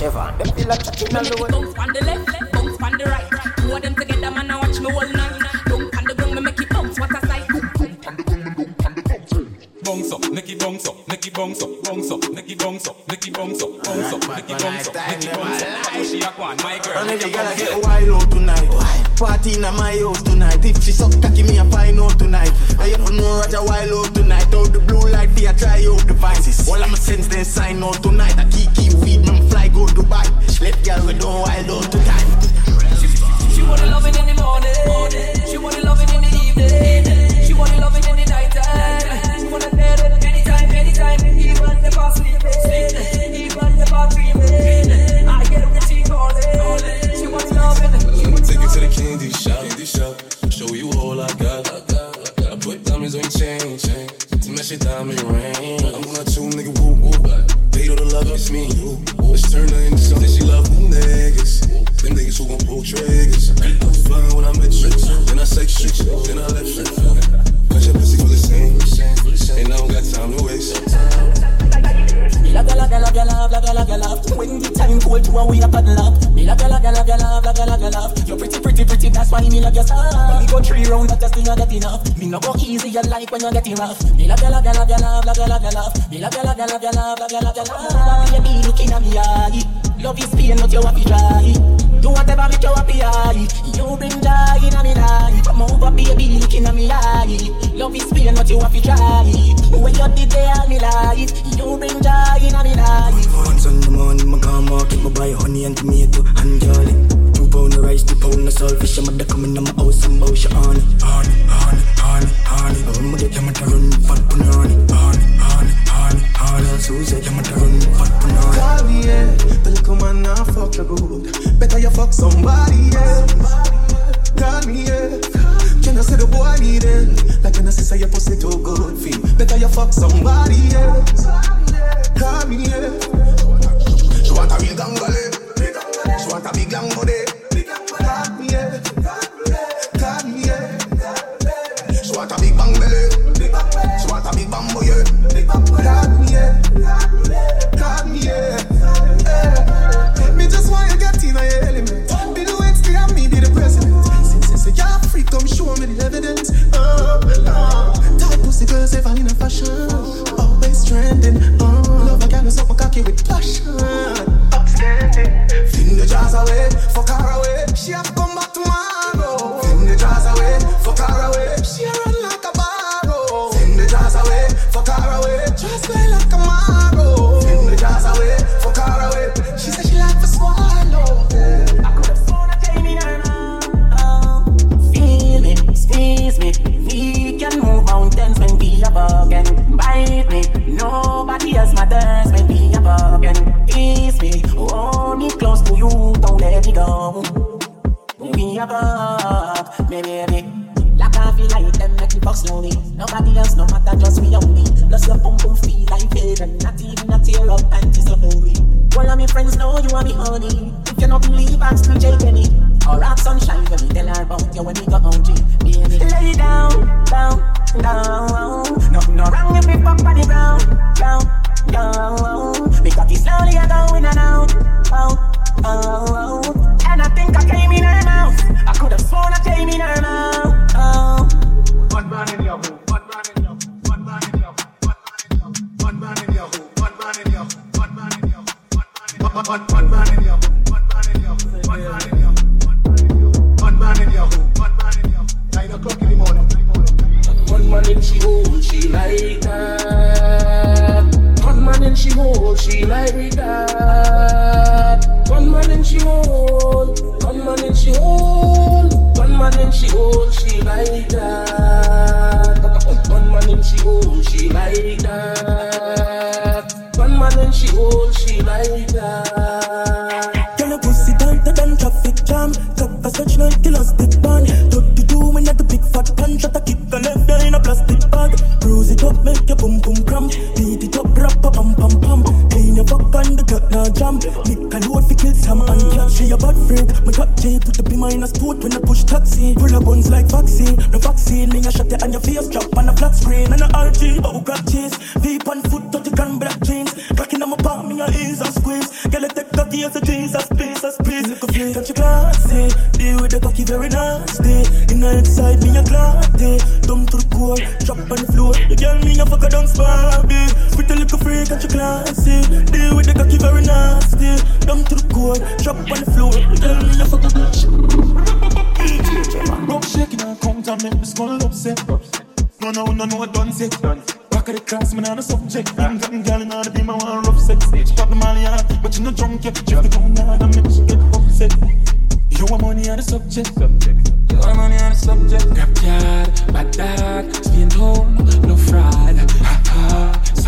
Trevon, them feel like chatting on the way. Bounce on the left, bounce on the right. Two of them together, man, I watch me all make it bounce up, bounce up, make it bounce up, make it bounce up. How she a quan, my girl. And make every it girl I get wild out tonight. Party in my house tonight. If she suck cocky, me a find out tonight. I have to know Roger wild out tonight. Out the blue light, be a try out the vices. All I'm sense then sign out tonight. I keep keep feed me fly go Dubai. Let girl we don't wild out tonight. She want the loving in the morning. I'm nigga, woo woo. They the love it's me and you. Let's turn her into something she love. Them niggas, them niggas who gon' pull triggers. I'm flying when I met you. Then I say shit, then I left you. Cause your pussy for the same, and I don't got time to waste. Love ya, love ya, love ya, love, love ya, love ya, love. When the time cold, we a paddle up. Me love ya, love ya, love ya, love, love ya, love ya, love. That's why me love you so. When we go three round, that just I get enough. Me no go easy, you like when you getting rough. Me love ya, love ya, love ya, love, love ya, love ya, love. Me love ya, love ya, love ya, love, love ya, love ya, love. Baby, looking at me eye. Love is pain, not your happy dry. Do whatever make you happy eye. You bring joy in me life. Come over, baby, looking at me eye. Love is pain, not your happy dry. When you did there, me life. You bring joy in me life. On the morning, my car market, my buy honey and tomato and jolly my selfish, I'm not coming on my house, I'm out, on it. On it, on it, on it, on it. I'm gonna get my turn, fat punani. On it, on it, on it, on it. So say, I'm gonna run, fat punani. Sorry, yeah. But look, man, now fuck your good. Better you fuck somebody else. Call me, yeah. Can I say the boy need it? Like, can I say, say your pussy too good for you? Better you fuck somebody make slowly. Nobody else, no matter, just we only. Plus your pum pum feel like heaven. Not even a tear up panties so holy. All of my friends know you are me honey. You not believe, I'm still J Penny. Or rock sunshine when we tell her about you when we go on G. Baby, lay down, down, down. Nothing no wrong if we fuck on the ground, down, down. We it slowly, I go in and out, out, out. And I think I came in her mouth. I could have sworn I came in her mouth. She like that. One man in she hole, one man in she hole, one man in she hole, she like that. One man in she hole, she like that. One man in she hole, she like that. Nick a load fi kill some and cat. She a bad freak. My cut J put the beam in a sport when I push taxi. Full of buns like vaccine. No vaccine, me a shot it on your face. Drop on a flat screen and a RG. But who got chase? Veep on foot, 30 grand black jeans. Cracking on my palm, me a ease and squeeze. Girl, I take the as a Jesus, Jesus, please. Look a flick at your classy. Deal with the cocky very nasty. In the inside, me a clarty. Girl me a fuck a dance baby. Pretty little freak at your classy. Deal with the cocky very nasty. Dumb to the core, drop on the floor. The girl me a fuck a dance. Rock shaking and come to make me skull upset. No, no, no, no, I done set. Back of the class, man, on the subject. I'm getting gal in all the beam, I want rough sex. Pop the molly out, but you no drunk yet. Drive the gun down and make she get upset. You want money on the subject. You want money on the subject. Grab yard, bad dog, spin home, no fraud.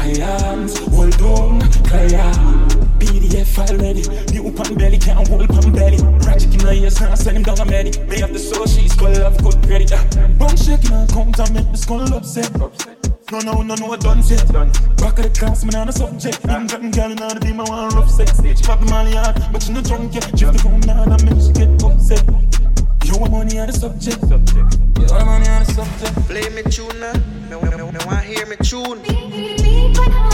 Science, hold on, clear. PDF already, new pan belly, can't hold pan belly. Ratchet in the ears, can't send him down a medic. May have the soul, she's skull of good credit. Bum shaking and come to make me skull upset. No, no, no, no, I done set. Back of the class, man, on the subject. I'm getting gal in the beam, I want rough sex. Pop the molly out, but you no drunk yet. Drive the gun down and make she get upset. You want money on the subject. You want money on the subject. Play me tune now. Me, me, me, me want hear me tune oh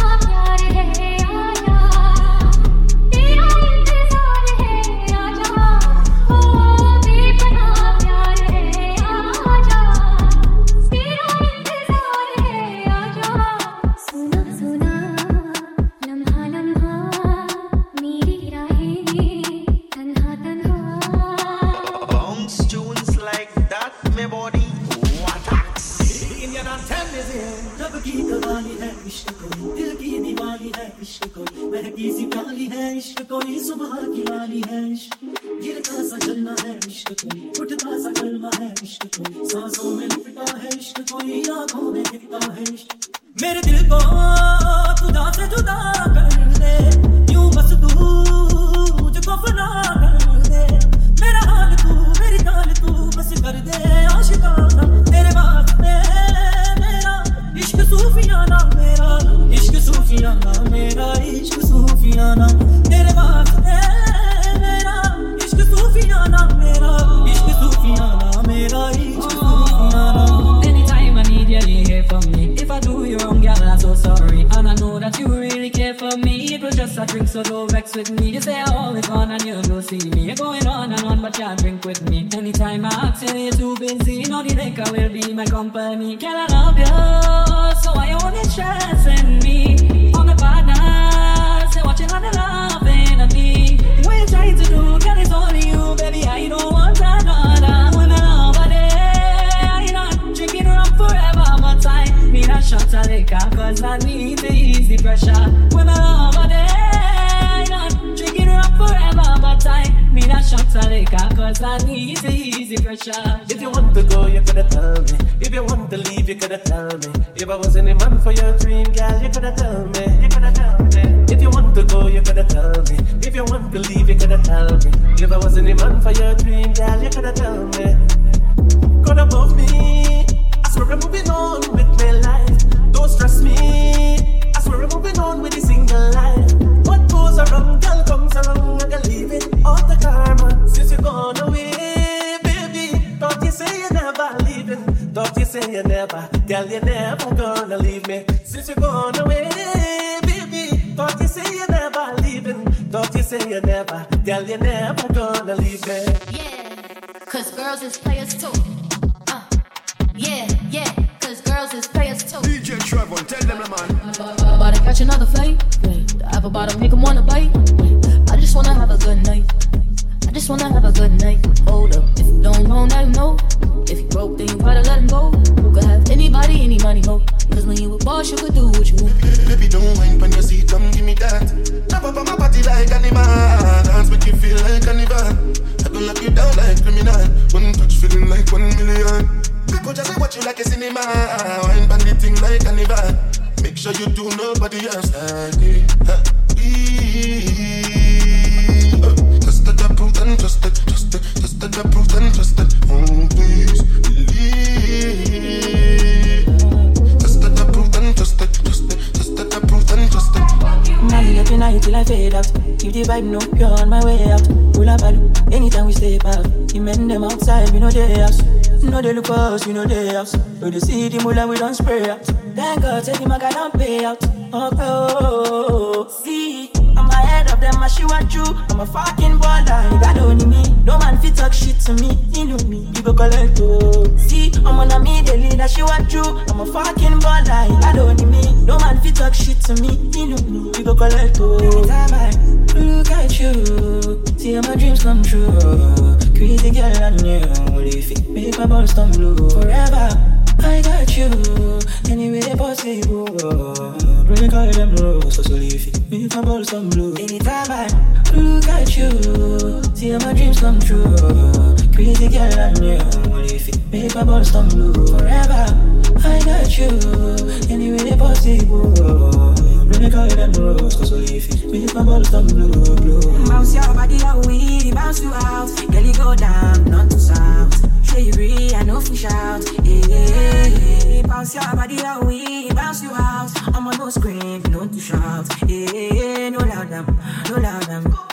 कोई सुबह की वाली है इश्क, गिरता सा जलना है इश्क कोई उठता सा कलमा है इश्क कोई, सांसों में लिपटा है इश्क कोई, आँखों में दिखता है इश्क। मेरे दिल को खुदा से जुदा कर दे, यूँ बस तू मुझको फना कर दे। मेरा हाल तू, मेरी चाल तू बस कर दे आशिकाना तेरे वास्ते मेरा। इश्क सूफियाना मेरा, इश्क सूफियाना मेरा, इश्क सूफियाना। Just a drink, so don't vex with me. You say I always want and you go see me. You're going on and on, but can't drink with me. Anytime I ask you, you're too busy. No, the liquor will be my company. Girl, I love you, so why you only stressing me? On the partner, say what you have loving at me. What you trying to do, girl, it's only you, baby. I don't need a shot of liquor, cause I need the pressure. When I love a day, not drinking rum forever, but I need a shot of liquor, cause I need the pressure. If you want to go, you coulda tell me. If you want to leave, you coulda tell me. If I wasn't a man for your dream, girl, you coulda tell me. You coulda tell me. If you want to go, you coulda tell me. If you want to leave, you coulda tell me. If I wasn't a man for your dream, girl, you coulda tell me. God above me, I swear I'm moving on with my life. Don't stress me. I swear I'm moving on with a single life. What goes around, girl, comes around. I can leave it all the karma. Since you're gone away, baby. Thought you say you're never leaving. Thought you say you never, girl, you're never gonna leave me. Since you're gone away, baby. Thought you say you're never leaving. Thought you say you never, girl, you're never gonna leave me. Yeah, cause girls is players too. Yeah, yeah, cause girls is players too. DJ Trevon, tell them the man. About to catch another fight. The apple bottom make him wanna bite. I just wanna have a good night. I just wanna have a good night. Hold up, if you don't know, now you know. If you broke, then you gotta let him go. You could have anybody, any money, ho. Cause when you a boss, you could do what you want. Baby, don't mind when you see, come give me that. Jump up on my body like animal. Dance make you feel like carnival. People just say what you like a cinema. Wine band thing like carnival. Make sure you do nobody else like me. Huh. Eee. Uh, Trusted, approved, and trusted, trusted, trusted, approved, and trusted. Oh, please believe. Trusted, approved, and trusted, trusted, trusted, approved, and trusted. Mommy up in night till I fade out. Keep the vibe no pure on my way out. Pull up value anytime we step out. The men them outside, we know they house. No they look us, we know they house. No they see the mullah, we don't spray out. Thank God, say the maga don't pay out. Oh, oh, see, I'm ahead of them, I she want you. I'm a fucking baller, you got only me. No man fit talk shit to me, you know me, you go collect oh. See, I'm on a me, the leader, she want you. I'm a fucking baller, you got only me. No man fit talk shit to me, you know me, you go collect oh. Anytime I look at you, see how my dreams come true. Crazy girl, I knew what if it balls forever. I got you, any way possible. Break all them rules, so if it make my balls stumble. Anytime I look at you, see how my dreams come true. Crazy girl, I knew if it make my balls stumble forever. I got you, any way possible. Break all them rules, so if it make my balls stumble. Bounce your body out, we bounce you out. Girl, you go down, not to south. Show you free, I know fish out. Yeah, yeah, yeah. Bounce your body we bounce you out. I'm on no scream, no to shout. Yeah, no loud no loud.